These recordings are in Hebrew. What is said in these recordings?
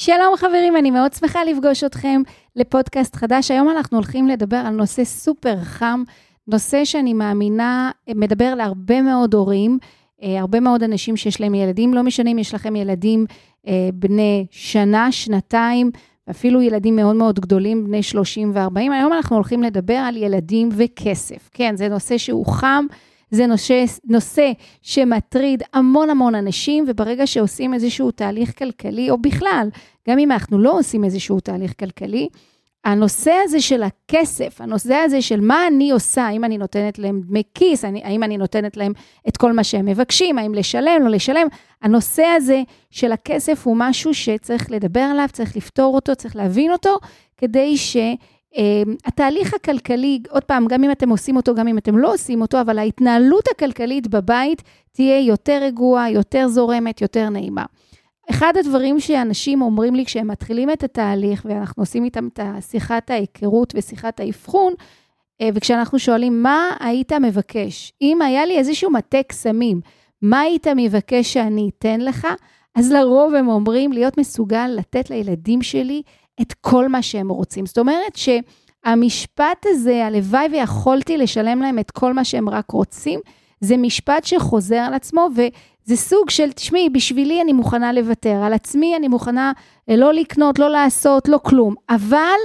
שלום חברים, אני מאוד שמחה לפגוש אתכם לפודקאסט חדש. היום אנחנו הולכים לדבר על נושא סופר חם, נושא שאני מאמינה מדבר להרבה מאוד הורים, אה, הרבה מאוד אנשים שיש להם ילדים, לא משנה אם יש לכם ילדים אה, בני שנה, שנתיים, אפילו ילדים מאוד מאוד גדולים, בני 30 ו-40. היום אנחנו הולכים לדבר על ילדים וכסף. כן, זה נושא שהוא חם. זה נושא, נושא שמטריד המון המון אנשים, וברגע שעושים איזשהו תהליך כלכלי, או בכלל, גם אם אנחנו לא עושים איזשהו תהליך כלכלי, הנושא הזה של הכסף, הנושא הזה של מה אני עושה, האם אני נותנת להם דמי כיס, האם אני נותנת להם את כל מה שהם מבקשים, האם לשלם, לא לשלם, הנושא הזה של הכסף הוא משהו שצריך לדבר עליו, צריך לפתור אותו, צריך להבין אותו, כדי ש... אמ, התהליך הכלכלי, עוד פעם, גם אם אתם עושים אותו, גם אם אתם לא עושים אותו, אבל ההתנהלות הכלכלית בבית תהיה יותר רגועה, יותר זורמת, יותר נעימה. אחד הדברים שאנשים אומרים לי כשהם מתחילים את התהליך, ואנחנו עושים איתם את שיחת ההיכרות ושיחת האבחון, אה, וכשאנחנו שואלים, מה היית מבקש? אם היה לי איזשהו מטה קסמים, מה היית מבקש שאני אתן לך? אז לרוב הם אומרים להיות מסוגל לתת לילדים שלי את כל מה שהם רוצים. זאת אומרת שהמשפט הזה, הלוואי ויכולתי לשלם להם את כל מה שהם רק רוצים, זה משפט שחוזר על עצמו, וזה סוג של, תשמעי, בשבילי אני מוכנה לוותר, על עצמי אני מוכנה אה, לא לקנות, לא לעשות, לא כלום, אבל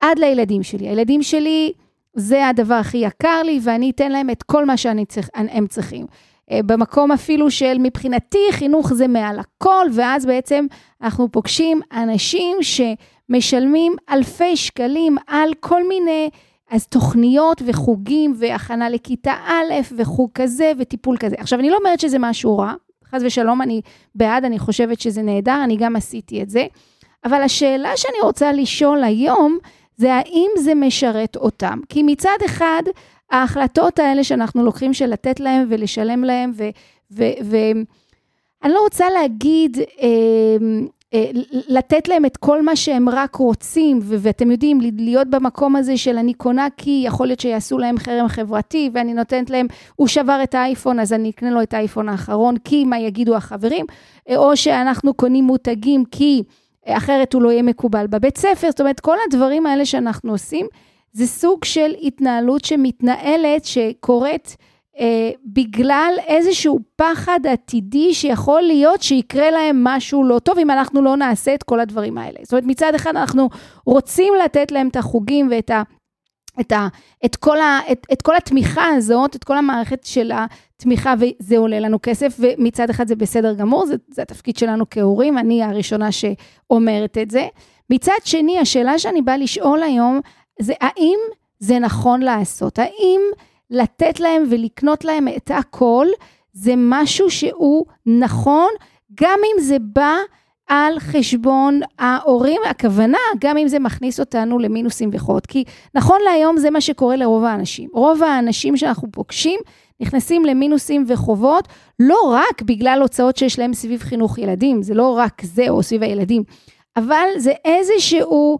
עד לילדים שלי. הילדים שלי, זה הדבר הכי יקר לי, ואני אתן להם את כל מה שהם צריכים. אה, במקום אפילו של מבחינתי חינוך זה מעל הכל, ואז בעצם אנחנו פוגשים אנשים שמשלמים אלפי שקלים על כל מיני, אז תוכניות וחוגים והכנה לכיתה א' וחוג כזה וטיפול כזה. עכשיו, אני לא אומרת שזה משהו רע, חס ושלום, אני בעד, אני חושבת שזה נהדר, אני גם עשיתי את זה, אבל השאלה שאני רוצה לשאול היום, זה האם זה משרת אותם. כי מצד אחד, ההחלטות האלה שאנחנו לוקחים של לתת להם ולשלם להם, ואני לא רוצה להגיד, אה, אה, לתת להם את כל מה שהם רק רוצים, ואתם יודעים, להיות במקום הזה של אני קונה כי יכול להיות שיעשו להם חרם חברתי, ואני נותנת להם, הוא שבר את האייפון, אז אני אקנה לו את האייפון האחרון, כי מה יגידו החברים, או שאנחנו קונים מותגים כי אחרת הוא לא יהיה מקובל בבית ספר, זאת אומרת, כל הדברים האלה שאנחנו עושים, זה סוג של התנהלות שמתנהלת, שקורית אה, בגלל איזשהו פחד עתידי שיכול להיות שיקרה להם משהו לא טוב אם אנחנו לא נעשה את כל הדברים האלה. זאת אומרת, מצד אחד אנחנו רוצים לתת להם את החוגים ואת ה... את, ה, את, כל ה, את, את כל התמיכה הזאת, את כל המערכת של התמיכה, וזה עולה לנו כסף, ומצד אחד זה בסדר גמור, זה, זה התפקיד שלנו כהורים, אני הראשונה שאומרת את זה. מצד שני, השאלה שאני באה לשאול היום, זה האם זה נכון לעשות? האם לתת להם ולקנות להם את הכל, זה משהו שהוא נכון, גם אם זה בא על חשבון ההורים, הכוונה, גם אם זה מכניס אותנו למינוסים וחובות. כי נכון להיום זה מה שקורה לרוב האנשים. רוב האנשים שאנחנו פוגשים נכנסים למינוסים וחובות, לא רק בגלל הוצאות שיש להם סביב חינוך ילדים, זה לא רק זה או סביב הילדים, אבל זה איזשהו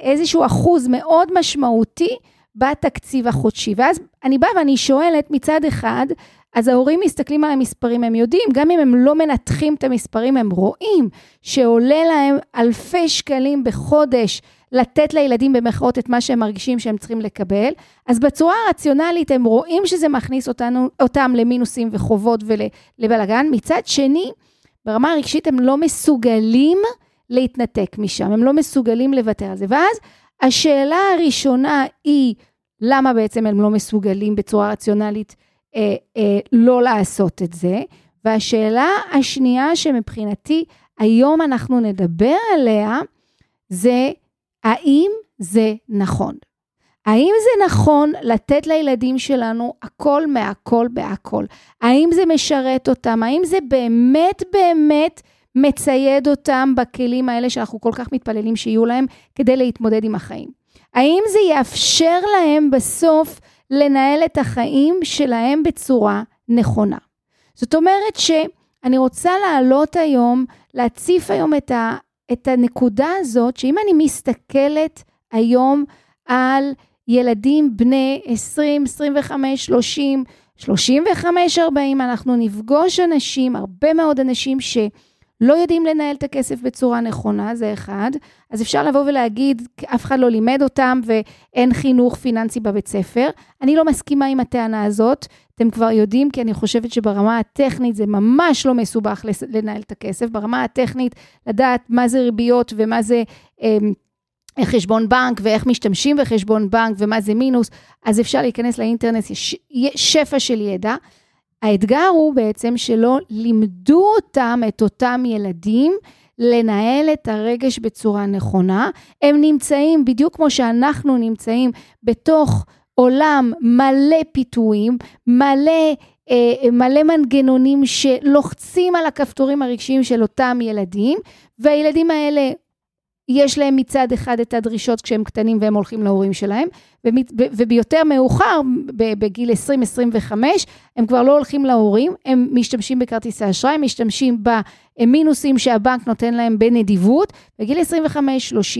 איזשהו אחוז מאוד משמעותי בתקציב החודשי. ואז אני באה ואני שואלת מצד אחד, אז ההורים מסתכלים על המספרים, הם יודעים, גם אם הם לא מנתחים את המספרים, הם רואים שעולה להם אלפי שקלים בחודש לתת לילדים במחאות את מה שהם מרגישים שהם צריכים לקבל, אז בצורה הרציונלית הם רואים שזה מכניס אותנו, אותם למינוסים וחובות ולבלגן. מצד שני, ברמה הרגשית הם לא מסוגלים להתנתק משם, הם לא מסוגלים לוותר על זה. ואז השאלה הראשונה היא, למה בעצם הם לא מסוגלים בצורה רציונלית אה, אה, לא לעשות את זה? והשאלה השנייה שמבחינתי היום אנחנו נדבר עליה, זה האם זה נכון. האם זה נכון לתת לילדים שלנו הכל מהכל בהכל? האם זה משרת אותם? האם זה באמת באמת מצייד אותם בכלים האלה שאנחנו כל כך מתפללים שיהיו להם כדי להתמודד עם החיים? האם זה יאפשר להם בסוף לנהל את החיים שלהם בצורה נכונה? זאת אומרת שאני רוצה להעלות היום, להציף היום את, ה, את הנקודה הזאת, שאם אני מסתכלת היום על ילדים בני 20, 25, 30, 35, 40, אנחנו נפגוש אנשים, הרבה מאוד אנשים ש... לא יודעים לנהל את הכסף בצורה נכונה, זה אחד. אז אפשר לבוא ולהגיד, אף אחד לא לימד אותם ואין חינוך פיננסי בבית ספר. אני לא מסכימה עם הטענה הזאת, אתם כבר יודעים, כי אני חושבת שברמה הטכנית זה ממש לא מסובך לנהל את הכסף. ברמה הטכנית, לדעת מה זה ריביות ומה זה... אה, חשבון בנק ואיך משתמשים בחשבון בנק ומה זה מינוס, אז אפשר להיכנס לאינטרנט, יש שפע של ידע. האתגר הוא בעצם שלא לימדו אותם, את אותם ילדים, לנהל את הרגש בצורה נכונה. הם נמצאים, בדיוק כמו שאנחנו נמצאים, בתוך עולם מלא פיתויים, מלא, אה, מלא מנגנונים שלוחצים על הכפתורים הרגשיים של אותם ילדים, והילדים האלה יש להם מצד אחד את הדרישות כשהם קטנים והם הולכים להורים שלהם, וביותר מאוחר, בגיל 20-25, הם כבר לא הולכים להורים, הם משתמשים בכרטיסי אשראי, משתמשים במינוסים שהבנק נותן להם בנדיבות, בגיל 25-30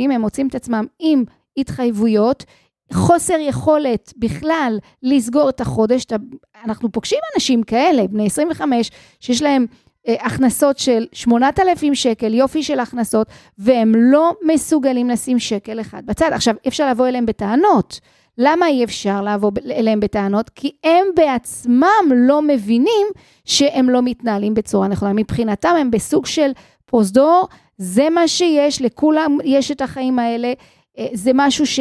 הם מוצאים את עצמם עם התחייבויות, חוסר יכולת בכלל לסגור את החודש, אנחנו פוגשים אנשים כאלה, בני 25, שיש להם הכנסות של 8,000 שקל, יופי של הכנסות, והם לא מסוגלים לשים שקל אחד בצד. עכשיו, אפשר לבוא אליהם בטענות. למה אי אפשר לבוא אליהם בטענות? כי הם בעצמם לא מבינים שהם לא מתנהלים בצורה נכונה. מבחינתם הם בסוג של פרוזדור, זה מה שיש, לכולם יש את החיים האלה, אה, זה משהו ש...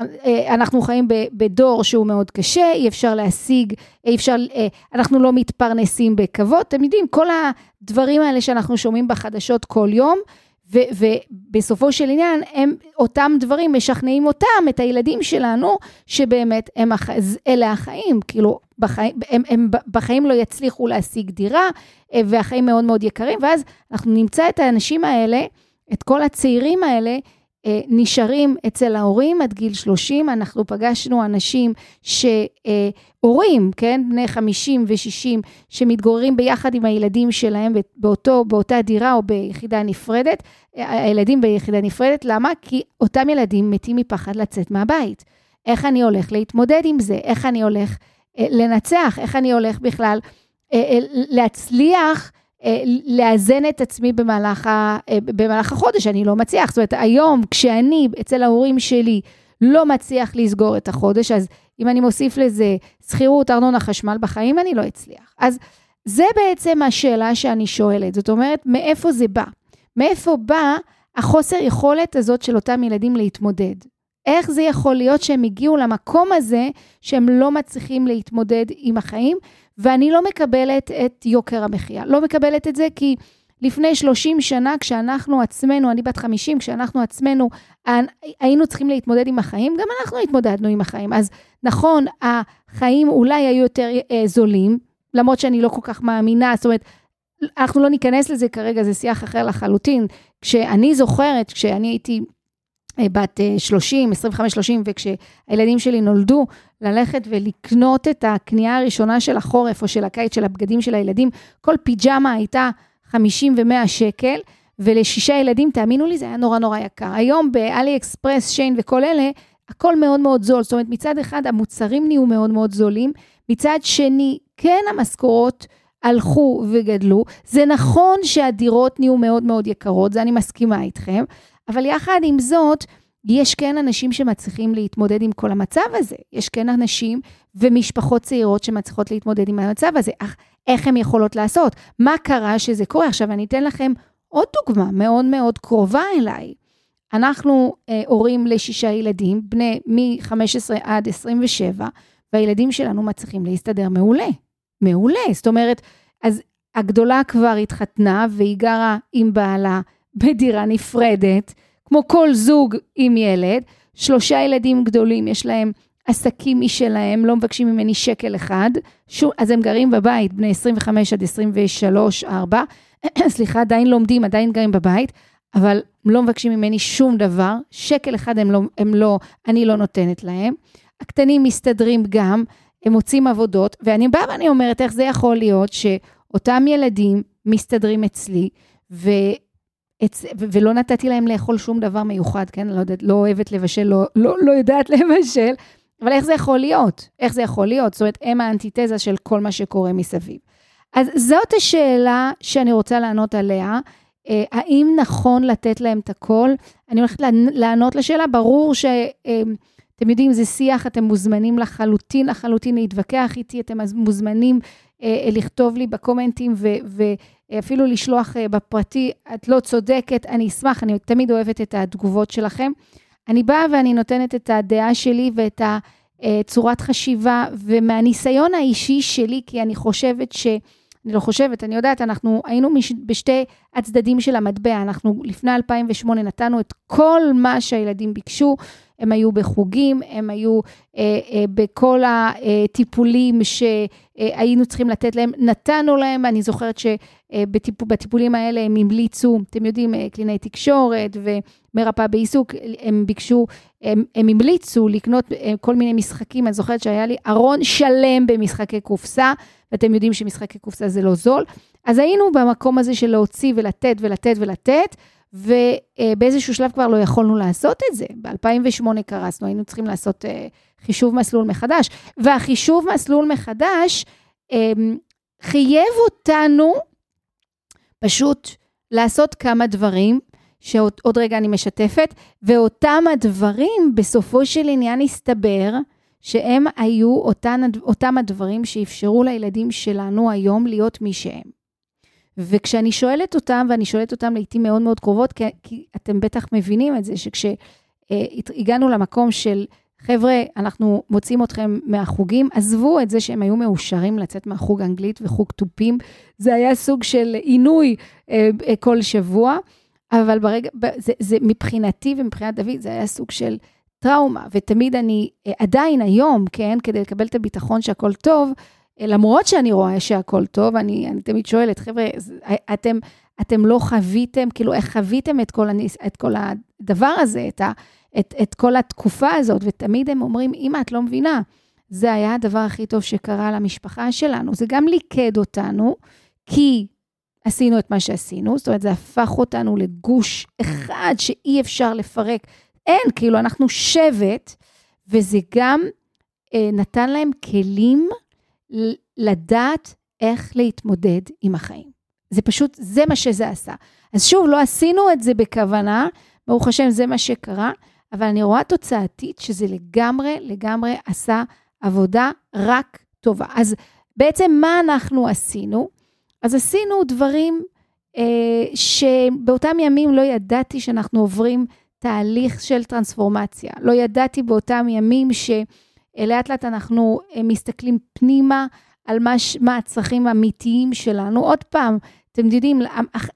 אה, אנחנו חיים בדור שהוא מאוד קשה, אי אפשר להשיג, אי אפשר, אה, אנחנו לא מתפרנסים בכבוד. אתם יודעים, כל הדברים האלה שאנחנו שומעים בחדשות כל יום, ו- ובסופו של עניין, הם, אותם דברים משכנעים אותם, את הילדים שלנו, שבאמת הם הח... אלה החיים. כאילו, בחיים, הם, הם בחיים לא יצליחו להשיג דירה, אה, והחיים מאוד מאוד יקרים, ואז אנחנו נמצא את האנשים האלה, את כל הצעירים האלה, נשארים אצל ההורים עד גיל 30. אנחנו פגשנו אנשים שהורים, כן, בני 50 ו-60, שמתגוררים ביחד עם הילדים שלהם באותו, באותה דירה או ביחידה נפרדת, הילדים ביחידה נפרדת, למה? כי אותם ילדים מתים מפחד לצאת מהבית. איך אני הולך להתמודד עם זה? איך אני הולך אה, לנצח? איך אני הולך בכלל אה, להצליח? אה, לאזן את עצמי במהלך, ה, אה, במהלך החודש, אני לא מצליח. זאת אומרת, היום כשאני אצל ההורים שלי לא מצליח לסגור את החודש, אז אם אני מוסיף לזה שכירות, ארנונה, חשמל בחיים, אני לא אצליח. אז זה בעצם השאלה שאני שואלת. זאת אומרת, מאיפה זה בא? מאיפה בא החוסר יכולת הזאת של אותם ילדים להתמודד? איך זה יכול להיות שהם הגיעו למקום הזה שהם לא מצליחים להתמודד עם החיים? ואני לא מקבלת את יוקר המחיה. לא מקבלת את זה כי לפני 30 שנה, כשאנחנו עצמנו, אני בת 50, כשאנחנו עצמנו היינו צריכים להתמודד עם החיים, גם אנחנו התמודדנו עם החיים. אז נכון, החיים אולי היו יותר אה, זולים, למרות שאני לא כל כך מאמינה, זאת אומרת, אנחנו לא ניכנס לזה כרגע, זה שיח אחר לחלוטין. כשאני זוכרת, כשאני הייתי בת 30, 25, 30, וכשהילדים שלי נולדו, ללכת ולקנות את הקנייה הראשונה של החורף או של הקיץ של הבגדים של הילדים, כל פיג'מה הייתה 50 ו-100 שקל, ולשישה ילדים, תאמינו לי, זה היה נורא נורא יקר. היום באלי אקספרס, שיין וכל אלה, הכל מאוד מאוד זול. זאת אומרת, מצד אחד המוצרים נהיו מאוד מאוד זולים, מצד שני, כן המשכורות הלכו וגדלו. זה נכון שהדירות נהיו מאוד מאוד יקרות, זה אני מסכימה איתכם, אבל יחד עם זאת, יש כן אנשים שמצליחים להתמודד עם כל המצב הזה. יש כן אנשים ומשפחות צעירות שמצליחות להתמודד עם המצב הזה. אך איך הן יכולות לעשות? מה קרה שזה קורה? עכשיו, אני אתן לכם עוד דוגמה מאוד מאוד קרובה אליי. אנחנו אה, הורים לשישה ילדים, בני מ-15 עד 27, והילדים שלנו מצליחים להסתדר מעולה. מעולה. זאת אומרת, אז הגדולה כבר התחתנה והיא גרה עם בעלה בדירה נפרדת, כמו כל זוג עם ילד, שלושה ילדים גדולים, יש להם עסקים משלהם, לא מבקשים ממני שקל אחד, שוב, אז הם גרים בבית, בני 25 עד 23, 4, סליחה, עדיין לומדים, עדיין גרים בבית, אבל לא מבקשים ממני שום דבר, שקל אחד הם לא, הם לא, אני לא נותנת להם. הקטנים מסתדרים גם, הם מוצאים עבודות, ואני באה ואני אומרת, איך זה יכול להיות שאותם ילדים מסתדרים אצלי, ו... ולא נתתי להם לאכול שום דבר מיוחד, כן? לא, יודעת, לא אוהבת לבשל, לא, לא, לא יודעת לבשל, אבל איך זה יכול להיות? איך זה יכול להיות? זאת אומרת, הם האנטיתזה של כל מה שקורה מסביב. אז זאת השאלה שאני רוצה לענות עליה. אה, האם נכון לתת להם את הכל? אני הולכת לענות לשאלה, ברור ש... אה, אתם יודעים, זה שיח, אתם מוזמנים לחלוטין, לחלוטין להתווכח איתי, אתם מוזמנים אה, לכתוב לי בקומנטים ו, ואפילו לשלוח אה, בפרטי, את לא צודקת, אני אשמח, אני תמיד אוהבת את התגובות שלכם. אני באה ואני נותנת את הדעה שלי ואת הצורת חשיבה, ומהניסיון האישי שלי, כי אני חושבת ש... אני לא חושבת, אני יודעת, אנחנו היינו מש, בשתי הצדדים של המטבע. אנחנו לפני 2008 נתנו את כל מה שהילדים ביקשו, הם היו בחוגים, הם היו אה, אה, בכל הטיפולים שהיינו צריכים לתת להם, נתנו להם, אני זוכרת שבטיפולים האלה הם המליצו, אתם יודעים, אה, קלינאי תקשורת ומרפאה בעיסוק, הם ביקשו, הם, הם המליצו לקנות אה, כל מיני משחקים, אני זוכרת שהיה לי ארון שלם במשחקי קופסה, ואתם יודעים שמשחקי קופסה זה לא זול, אז היינו במקום הזה של להוציא ולתת ולתת ולתת, ובאיזשהו שלב כבר לא יכולנו לעשות את זה. ב-2008 קרסנו, היינו צריכים לעשות אה, חישוב מסלול מחדש. והחישוב מסלול מחדש אמ, חייב אותנו פשוט לעשות כמה דברים, שעוד רגע אני משתפת, ואותם הדברים בסופו של עניין הסתבר שהם היו אותן, אותם הדברים שאפשרו לילדים שלנו היום להיות מי שהם. וכשאני שואלת אותם, ואני שואלת אותם לעיתים מאוד מאוד קרובות, כי, כי אתם בטח מבינים את זה, שכשהגענו למקום של, חבר'ה, אנחנו מוצאים אתכם מהחוגים, עזבו את זה שהם היו מאושרים לצאת מהחוג אנגלית וחוג תופים, זה היה סוג של עינוי אה, אה, כל שבוע, אבל ברגע, זה, זה מבחינתי ומבחינת דוד, זה היה סוג של טראומה, ותמיד אני, אה, עדיין היום, כן, כדי לקבל את הביטחון שהכל טוב, למרות שאני רואה שהכל טוב, אני, אני תמיד שואלת, חבר'ה, אתם, אתם לא חוויתם, כאילו, איך חוויתם את כל, הניס, את כל הדבר הזה, את, ה, את, את כל התקופה הזאת, ותמיד הם אומרים, אמא, את לא מבינה, זה היה הדבר הכי טוב שקרה למשפחה שלנו. זה גם ליכד אותנו, כי עשינו את מה שעשינו, זאת אומרת, זה הפך אותנו לגוש אחד שאי אפשר לפרק. אין, כאילו, אנחנו שבט, וזה גם אה, נתן להם כלים לדעת איך להתמודד עם החיים. זה פשוט, זה מה שזה עשה. אז שוב, לא עשינו את זה בכוונה, ברוך השם, זה מה שקרה, אבל אני רואה תוצאתית שזה לגמרי, לגמרי עשה עבודה רק טובה. אז בעצם מה אנחנו עשינו? אז עשינו דברים אה, שבאותם ימים לא ידעתי שאנחנו עוברים תהליך של טרנספורמציה. לא ידעתי באותם ימים ש... לאט לאט אנחנו אה, מסתכלים פנימה על מה, מה הצרכים האמיתיים שלנו. עוד פעם, אתם יודעים,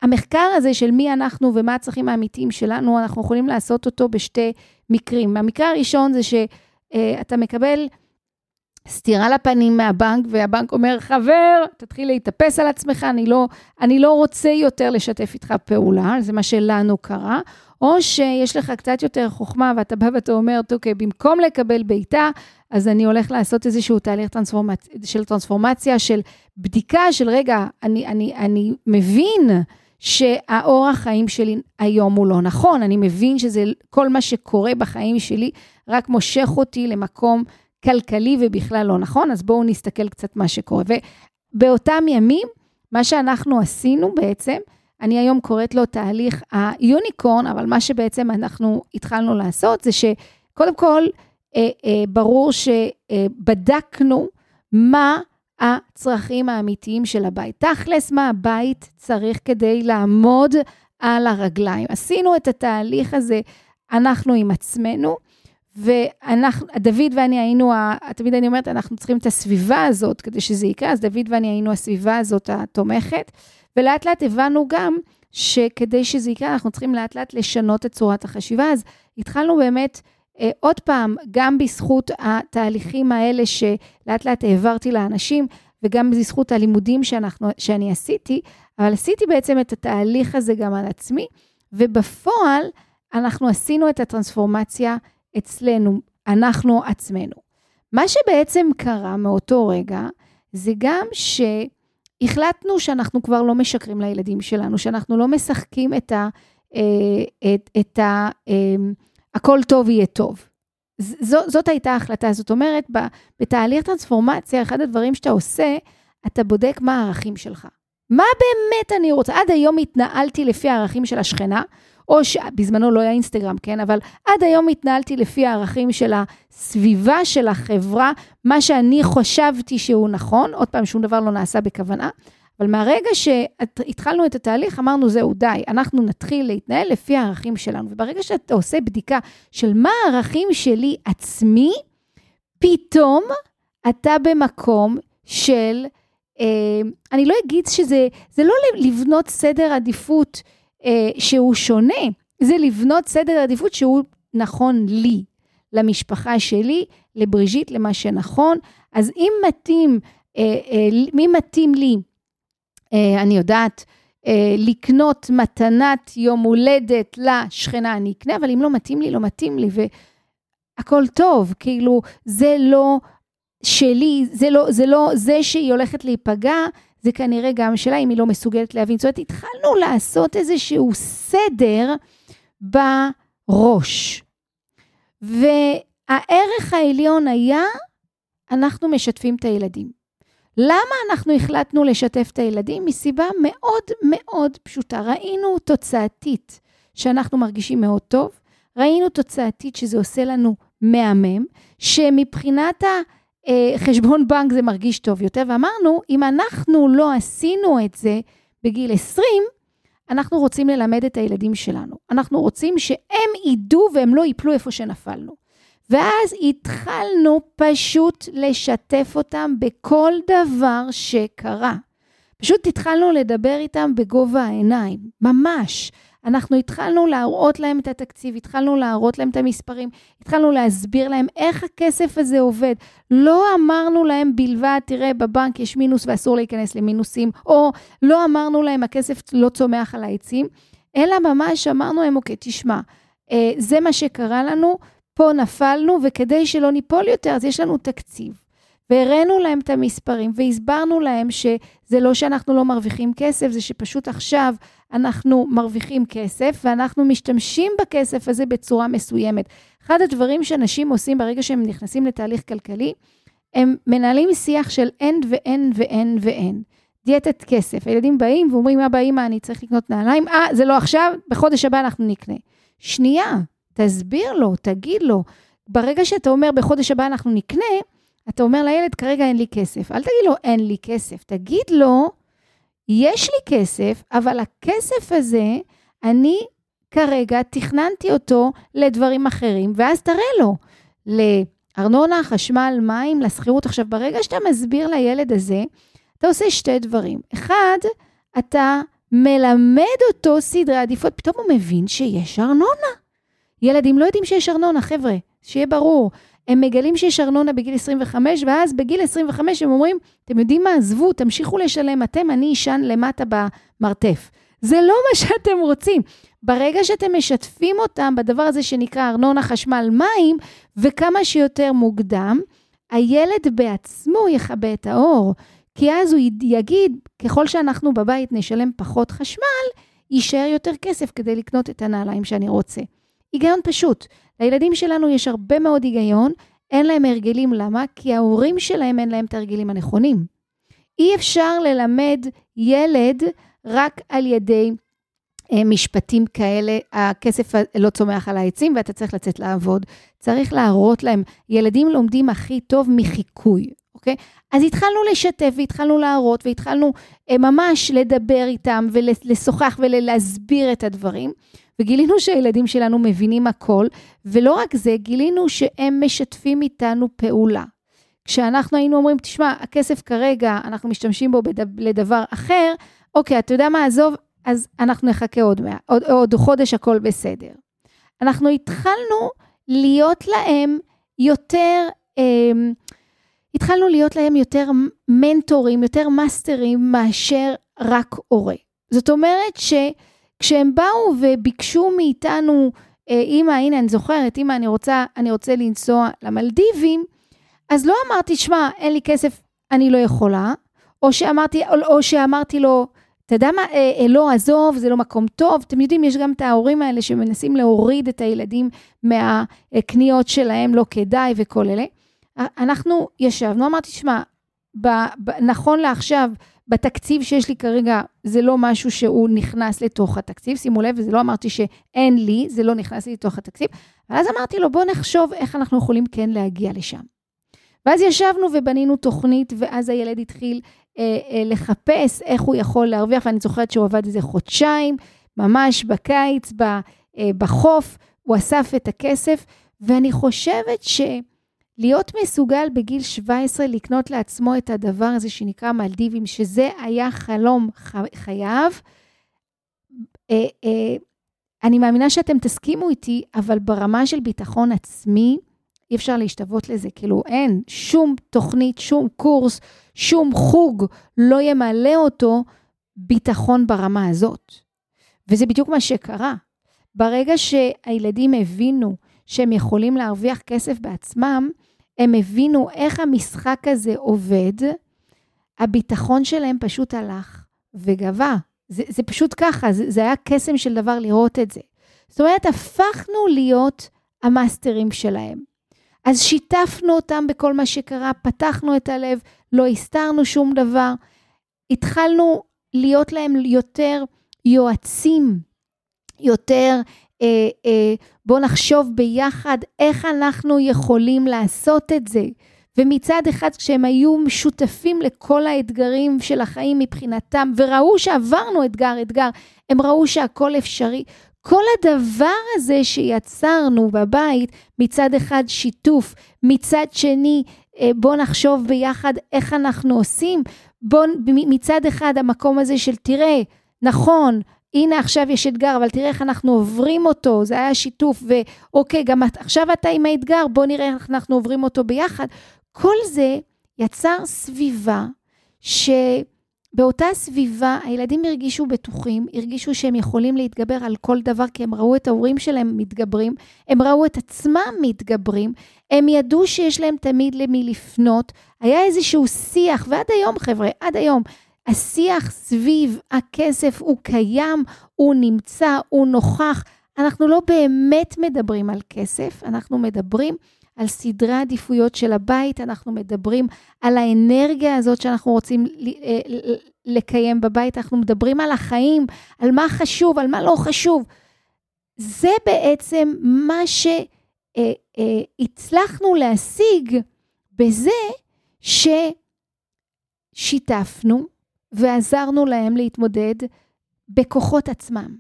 המחקר הזה של מי אנחנו ומה הצרכים האמיתיים שלנו, אנחנו יכולים לעשות אותו בשתי מקרים. המקרה הראשון זה שאתה אה, מקבל סטירה לפנים מהבנק, והבנק אומר, חבר, תתחיל להתאפס על עצמך, אני לא, אני לא רוצה יותר לשתף איתך פעולה, זה מה שלנו קרה. או שיש לך קצת יותר חוכמה ואתה בא ואתה אומר, אוקיי, במקום לקבל בעיטה, אז אני הולך לעשות איזשהו תהליך טרנספורמצ... של טרנספורמציה, של בדיקה של רגע, אני, אני, אני מבין שהאורח חיים שלי היום הוא לא נכון, אני מבין שזה כל מה שקורה בחיים שלי רק מושך אותי למקום כלכלי ובכלל לא נכון, אז בואו נסתכל קצת מה שקורה. ובאותם ימים, מה שאנחנו עשינו בעצם, אני היום קוראת לו תהליך היוניקורן, אבל מה שבעצם אנחנו התחלנו לעשות זה שקודם כל, אה, אה, ברור שבדקנו מה הצרכים האמיתיים של הבית. תכלס, מה הבית צריך כדי לעמוד על הרגליים. עשינו את התהליך הזה, אנחנו עם עצמנו, ואנחנו, דוד ואני היינו, תמיד אני אומרת, אנחנו צריכים את הסביבה הזאת כדי שזה יקרה, אז דוד ואני היינו הסביבה הזאת התומכת. ולאט לאט הבנו גם שכדי שזה יקרה, אנחנו צריכים לאט לאט לשנות את צורת החשיבה. אז התחלנו באמת, אה, עוד פעם, גם בזכות התהליכים האלה שלאט לאט העברתי לאנשים, וגם בזכות הלימודים שאנחנו, שאני עשיתי, אבל עשיתי בעצם את התהליך הזה גם על עצמי, ובפועל אנחנו עשינו את הטרנספורמציה אצלנו, אנחנו עצמנו. מה שבעצם קרה מאותו רגע, זה גם ש... החלטנו שאנחנו כבר לא משקרים לילדים שלנו, שאנחנו לא משחקים את ה... אה, את, את ה... אמ, הכל טוב יהיה טוב. ז, זאת הייתה ההחלטה. זאת אומרת, בתהליך טרנספורמציה, אחד הדברים שאתה עושה, אתה בודק מה הערכים שלך. מה באמת אני רוצה? עד היום התנהלתי לפי הערכים של השכנה, או שבזמנו לא היה אינסטגרם, כן? אבל עד היום התנהלתי לפי הערכים של הסביבה, של החברה, מה שאני חשבתי שהוא נכון, עוד פעם, שום דבר לא נעשה בכוונה, אבל מהרגע שהתחלנו את התהליך, אמרנו, זהו, די, אנחנו נתחיל להתנהל לפי הערכים שלנו. וברגע שאתה עושה בדיקה של מה הערכים שלי עצמי, פתאום אתה במקום של, אה, אני לא אגיד שזה, זה לא לבנות סדר עדיפות שהוא שונה, זה לבנות סדר עדיפות שהוא נכון לי, למשפחה שלי, לבריז'יט, למה שנכון. אז אם מתאים, אה, אה, מי מתאים לי, אה, אני יודעת, אה, לקנות מתנת יום הולדת לשכנה, אני אקנה, אבל אם לא מתאים לי, לא מתאים לי, והכל טוב, כאילו, זה לא שלי, זה לא, זה לא, זה שהיא הולכת להיפגע, זה כנראה גם שלה, אם היא לא מסוגלת להבין. זאת אומרת, התחלנו לעשות איזשהו סדר בראש. והערך העליון היה, אנחנו משתפים את הילדים. למה אנחנו החלטנו לשתף את הילדים? מסיבה מאוד מאוד פשוטה. ראינו תוצאתית שאנחנו מרגישים מאוד טוב, ראינו תוצאתית שזה עושה לנו מהמם, שמבחינת החשבון בנק זה מרגיש טוב יותר, ואמרנו, אם אנחנו לא עשינו את זה בגיל 20, אנחנו רוצים ללמד את הילדים שלנו. אנחנו רוצים שהם ידעו והם לא ייפלו איפה שנפלנו. ואז התחלנו פשוט לשתף אותם בכל דבר שקרה. פשוט התחלנו לדבר איתם בגובה העיניים, ממש. אנחנו התחלנו להראות להם את התקציב, התחלנו להראות להם את המספרים, התחלנו להסביר להם איך הכסף הזה עובד. לא אמרנו להם בלבד, תראה, בבנק יש מינוס ואסור להיכנס למינוסים, או לא אמרנו להם, הכסף לא צומח על העצים, אלא ממש אמרנו להם, אוקיי, תשמע, אה, זה מה שקרה לנו, פה נפלנו, וכדי שלא ניפול יותר, אז יש לנו תקציב. והראינו להם את המספרים, והסברנו להם שזה לא שאנחנו לא מרוויחים כסף, זה שפשוט עכשיו אנחנו מרוויחים כסף, ואנחנו משתמשים בכסף הזה בצורה מסוימת. אחד הדברים שאנשים עושים ברגע שהם נכנסים לתהליך כלכלי, הם מנהלים שיח של אין ואין ואין ואין. דיאטת כסף. הילדים באים ואומרים, אבא, אמא, אני צריך לקנות נעליים. אה, זה לא עכשיו, בחודש הבא אנחנו נקנה. שנייה, תסביר לו, תגיד לו. ברגע שאתה אומר, בחודש הבא אנחנו נקנה, אתה אומר לילד, כרגע אין לי כסף. אל תגיד לו, אין לי כסף. תגיד לו, יש לי כסף, אבל הכסף הזה, אני כרגע תכננתי אותו לדברים אחרים, ואז תראה לו, לארנונה, חשמל, מים, לשכירות. עכשיו, ברגע שאתה מסביר לילד הזה, אתה עושה שתי דברים. אחד, אתה מלמד אותו סדרי עדיפות, פתאום הוא מבין שיש ארנונה. ילדים לא יודעים שיש ארנונה, חבר'ה, שיהיה ברור. הם מגלים שיש ארנונה בגיל 25, ואז בגיל 25 הם אומרים, אתם יודעים מה, עזבו, תמשיכו לשלם אתם, אני אשן למטה במרתף. זה לא מה שאתם רוצים. ברגע שאתם משתפים אותם בדבר הזה שנקרא ארנונה, חשמל, מים, וכמה שיותר מוקדם, הילד בעצמו יכבה את האור. כי אז הוא יגיד, ככל שאנחנו בבית נשלם פחות חשמל, יישאר יותר כסף כדי לקנות את הנעליים שאני רוצה. היגיון פשוט. לילדים שלנו יש הרבה מאוד היגיון, אין להם הרגלים. למה? כי ההורים שלהם אין להם את ההרגלים הנכונים. אי אפשר ללמד ילד רק על ידי אה, משפטים כאלה, הכסף לא צומח על העצים ואתה צריך לצאת לעבוד. צריך להראות להם, ילדים לומדים הכי טוב מחיקוי, אוקיי? אז התחלנו לשתף והתחלנו להראות והתחלנו אה, ממש לדבר איתם ולשוחח ולהסביר את הדברים. וגילינו שהילדים שלנו מבינים הכל, ולא רק זה, גילינו שהם משתפים איתנו פעולה. כשאנחנו היינו אומרים, תשמע, הכסף כרגע, אנחנו משתמשים בו בדבר, לדבר אחר, אוקיי, אתה יודע מה, עזוב, אז אנחנו נחכה עוד, מה, עוד, עוד חודש, הכל בסדר. אנחנו התחלנו להיות להם יותר, אה, התחלנו להיות להם יותר מנטורים, יותר מאסטרים, מאשר רק הורה. זאת אומרת ש... כשהם באו וביקשו מאיתנו, אמא, אה, הנה, אני זוכרת, אמא, אני רוצה, אני רוצה לנסוע למלדיבים, אז לא אמרתי, שמע, אין לי כסף, אני לא יכולה, או שאמרתי, או, או שאמרתי לו, אתה יודע מה, אה, אה, לא, עזוב, זה לא מקום טוב. אתם יודעים, יש גם את ההורים האלה שמנסים להוריד את הילדים מהקניות שלהם, לא כדאי וכל אלה. אנחנו ישבנו, אמרתי, שמע, נכון לעכשיו, בתקציב שיש לי כרגע, זה לא משהו שהוא נכנס לתוך התקציב. שימו לב, וזה לא אמרתי שאין לי, זה לא נכנס לי לתוך התקציב. ואז אמרתי לו, בוא נחשוב איך אנחנו יכולים כן להגיע לשם. ואז ישבנו ובנינו תוכנית, ואז הילד התחיל אה, אה, לחפש איך הוא יכול להרוויח, ואני זוכרת שהוא עבד איזה חודשיים, ממש בקיץ, ב, אה, בחוף, הוא אסף את הכסף, ואני חושבת שלהיות מסוגל בגיל 17 לקנות לעצמו את הדבר הזה שנקרא מלדיבים, שזה היה חלום חייו, אה, אה, אני מאמינה שאתם תסכימו איתי, אבל ברמה של ביטחון עצמי, אי אפשר להשתוות לזה. כאילו, אין שום תוכנית, שום קורס, שום חוג לא ימלא אותו ביטחון ברמה הזאת. וזה בדיוק מה שקרה. ברגע שהילדים הבינו שהם יכולים להרוויח כסף בעצמם, הם הבינו איך המשחק הזה עובד, הביטחון שלהם פשוט הלך וגבה. זה, זה פשוט ככה, זה, זה היה קסם של דבר לראות את זה. זאת אומרת, הפכנו להיות המאסטרים שלהם. אז שיתפנו אותם בכל מה שקרה, פתחנו את הלב, לא הסתרנו שום דבר. התחלנו להיות להם יותר יועצים, יותר אה, אה, בואו נחשוב ביחד איך אנחנו יכולים לעשות את זה. ומצד אחד, כשהם היו משותפים לכל האתגרים של החיים מבחינתם, וראו שעברנו אתגר-אתגר, הם ראו שהכל אפשרי. כל הדבר הזה שיצרנו בבית, מצד אחד שיתוף, מצד שני, אה, בואו נחשוב ביחד איך אנחנו עושים. בואו, מצד אחד המקום הזה של תראה, נכון, הנה עכשיו יש אתגר, אבל תראה איך אנחנו עוברים אותו, זה היה שיתוף, ואוקיי, גם עכשיו אתה עם האתגר, בוא נראה איך אנחנו עוברים אותו ביחד. כל זה יצר סביבה ש... באותה סביבה הילדים הרגישו בטוחים, הרגישו שהם יכולים להתגבר על כל דבר, כי הם ראו את ההורים שלהם מתגברים, הם ראו את עצמם מתגברים, הם ידעו שיש להם תמיד למי לפנות. היה איזשהו שיח, ועד היום, חבר'ה, עד היום, השיח סביב הכסף הוא קיים, הוא נמצא, הוא נוכח. אנחנו לא באמת מדברים על כסף, אנחנו מדברים על סדרי עדיפויות של הבית, אנחנו מדברים על האנרגיה הזאת שאנחנו רוצים אה, לקיים בבית, אנחנו מדברים על החיים, על מה חשוב, על מה לא חשוב. זה בעצם מה שהצלחנו להשיג בזה ששיתפנו ועזרנו להם להתמודד בכוחות עצמם.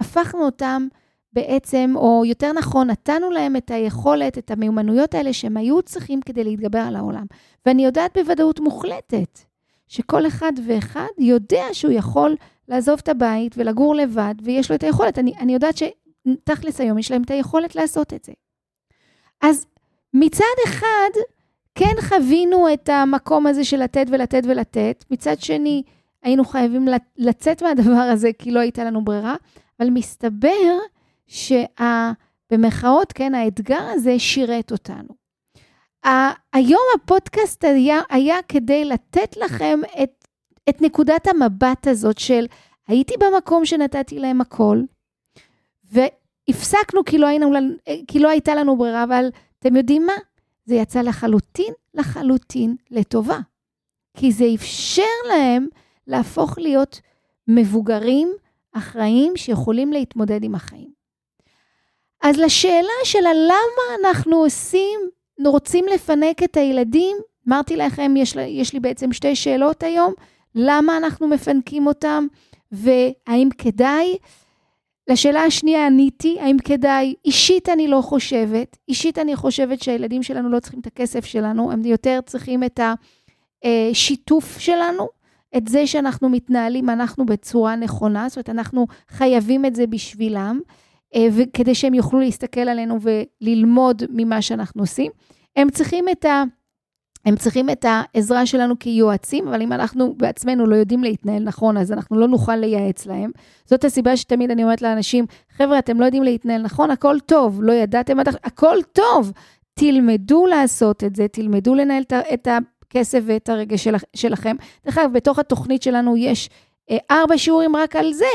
הפכנו אותם בעצם, או יותר נכון, נתנו להם את היכולת, את המיומנויות האלה שהם היו צריכים כדי להתגבר על העולם. ואני יודעת בוודאות מוחלטת שכל אחד ואחד יודע שהוא יכול לעזוב את הבית ולגור לבד, ויש לו את היכולת. אני, אני יודעת שתכלס היום יש להם את היכולת לעשות את זה. אז מצד אחד, כן חווינו את המקום הזה של לתת ולתת ולתת, מצד שני, היינו חייבים לצאת מהדבר הזה כי לא הייתה לנו ברירה, אבל מסתבר שבמרכאות, כן, האתגר הזה שירת אותנו. היום הפודקאסט היה, היה כדי לתת לכם את, את נקודת המבט הזאת של הייתי במקום שנתתי להם הכל, והפסקנו כי לא, היינו, כי לא הייתה לנו ברירה, אבל אתם יודעים מה? זה יצא לחלוטין, לחלוטין לטובה. כי זה אפשר להם להפוך להיות מבוגרים, אחראים, שיכולים להתמודד עם החיים. אז לשאלה של למה אנחנו עושים, רוצים לפנק את הילדים, אמרתי לכם, יש, יש לי בעצם שתי שאלות היום, למה אנחנו מפנקים אותם, והאם כדאי? לשאלה השנייה עניתי, האם כדאי? אישית אני לא חושבת. אישית אני חושבת שהילדים שלנו לא צריכים את הכסף שלנו, הם יותר צריכים את השיתוף שלנו, את זה שאנחנו מתנהלים אנחנו בצורה נכונה, זאת אומרת, אנחנו חייבים את זה בשבילם. אה, וכדי שהם יוכלו להסתכל עלינו וללמוד ממה שאנחנו עושים. הם צריכים את ה... הם צריכים את העזרה שלנו כיועצים, אבל אם אנחנו בעצמנו לא יודעים להתנהל נכון, אז אנחנו לא נוכל לייעץ להם. זאת הסיבה שתמיד אני אומרת לאנשים, חבר'ה, אתם לא יודעים להתנהל נכון, הכל טוב, לא ידעתם עד עכשיו, הכל טוב. תלמדו לעשות את זה, תלמדו לנהל את הכסף ואת הרגש שלכם. דרך אגב, בתוך התוכנית שלנו יש אה, ארבע שיעורים רק על זה,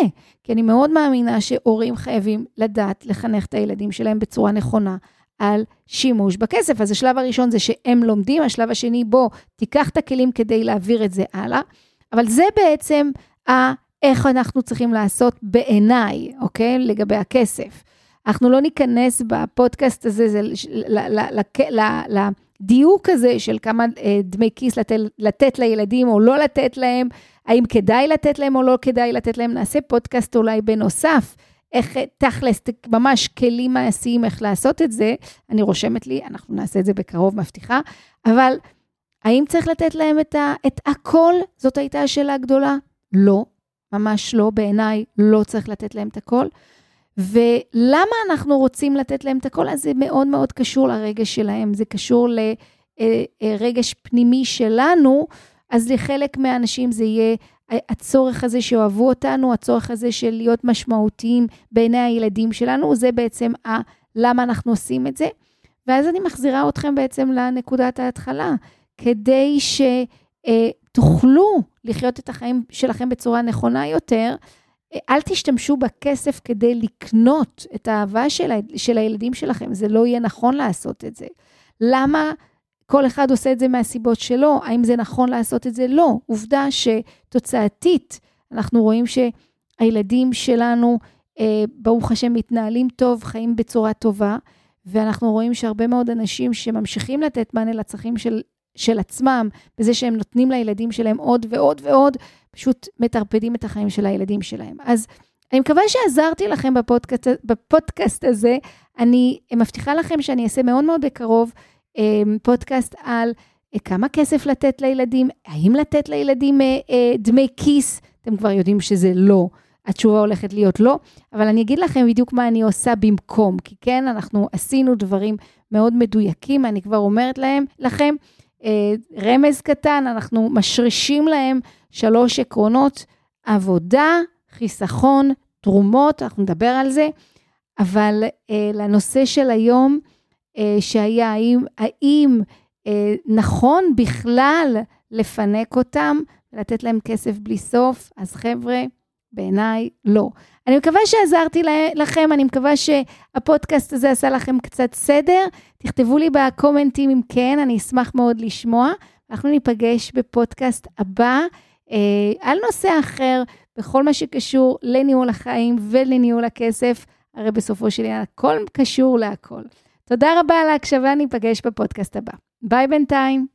כי אני מאוד מאמינה שהורים חייבים לדעת לחנך את הילדים שלהם בצורה נכונה על שימוש בכסף. אז השלב הראשון זה שהם לומדים, השלב השני, בוא, תיקח את הכלים כדי להעביר את זה הלאה. אבל זה בעצם ה... איך אנחנו צריכים לעשות בעיניי, אוקיי? לגבי הכסף. אנחנו לא ניכנס בפודקאסט הזה זה, לדיוק הזה של כמה אה, דמי כיס לתת, לתת לילדים או לא לתת להם, האם כדאי לתת להם או לא כדאי לתת להם. נעשה פודקאסט אולי בנוסף, איך תכלס, ממש כלים מעשיים איך לעשות את זה. אני רושמת לי, אנחנו נעשה את זה בקרוב, מבטיחה. אבל האם צריך לתת להם את, ה, את הכל? זאת הייתה השאלה הגדולה. לא, ממש לא, בעיניי לא צריך לתת להם את הכל. ולמה אנחנו רוצים לתת להם את הכל? אז זה מאוד מאוד קשור לרגש שלהם, זה קשור לרגש פנימי שלנו, אז לחלק מהאנשים זה יהיה הצורך הזה שאוהבו אותנו, הצורך הזה של להיות משמעותיים בעיני הילדים שלנו, זה בעצם ה, למה אנחנו עושים את זה. ואז אני מחזירה אתכם בעצם לנקודת ההתחלה, כדי שתוכלו לחיות את החיים שלכם בצורה נכונה יותר, אל תשתמשו בכסף כדי לקנות את האהבה של, ה... של הילדים שלכם, זה לא יהיה נכון לעשות את זה. למה כל אחד עושה את זה מהסיבות שלו? האם זה נכון לעשות את זה? לא. עובדה שתוצאתית, אנחנו רואים שהילדים שלנו, אה, ברוך השם, מתנהלים טוב, חיים בצורה טובה, ואנחנו רואים שהרבה מאוד אנשים שממשיכים לתת מענה לצרכים של, של עצמם, בזה שהם נותנים לילדים שלהם עוד ועוד ועוד, פשוט מטרפדים את החיים של הילדים שלהם. אז אני מקווה שעזרתי לכם בפודקאסט, בפודקאסט הזה. אני מבטיחה לכם שאני אעשה מאוד מאוד בקרוב פודקאסט על אה, כמה כסף לתת לילדים, האם לתת לילדים אה, אה, דמי כיס, אתם כבר יודעים שזה לא. התשובה הולכת להיות לא, אבל אני אגיד לכם בדיוק מה אני עושה במקום, כי כן, אנחנו עשינו דברים מאוד מדויקים, אני כבר אומרת להם, לכם, רמז קטן, אנחנו משרישים להם שלוש עקרונות, עבודה, חיסכון, תרומות, אנחנו נדבר על זה, אבל לנושא של היום, שהיה, האם, האם אה, נכון בכלל לפנק אותם, לתת להם כסף בלי סוף, אז חבר'ה, בעיניי לא. אני מקווה שעזרתי לכם, אני מקווה שהפודקאסט הזה עשה לכם קצת סדר. תכתבו לי בקומנטים אם כן, אני אשמח מאוד לשמוע. אנחנו ניפגש בפודקאסט הבא. אה, על נושא אחר, בכל מה שקשור לניהול החיים ולניהול הכסף, הרי בסופו של דבר הכל קשור להכל. תודה רבה על ההקשבה, ניפגש בפודקאסט הבא. ביי בינתיים.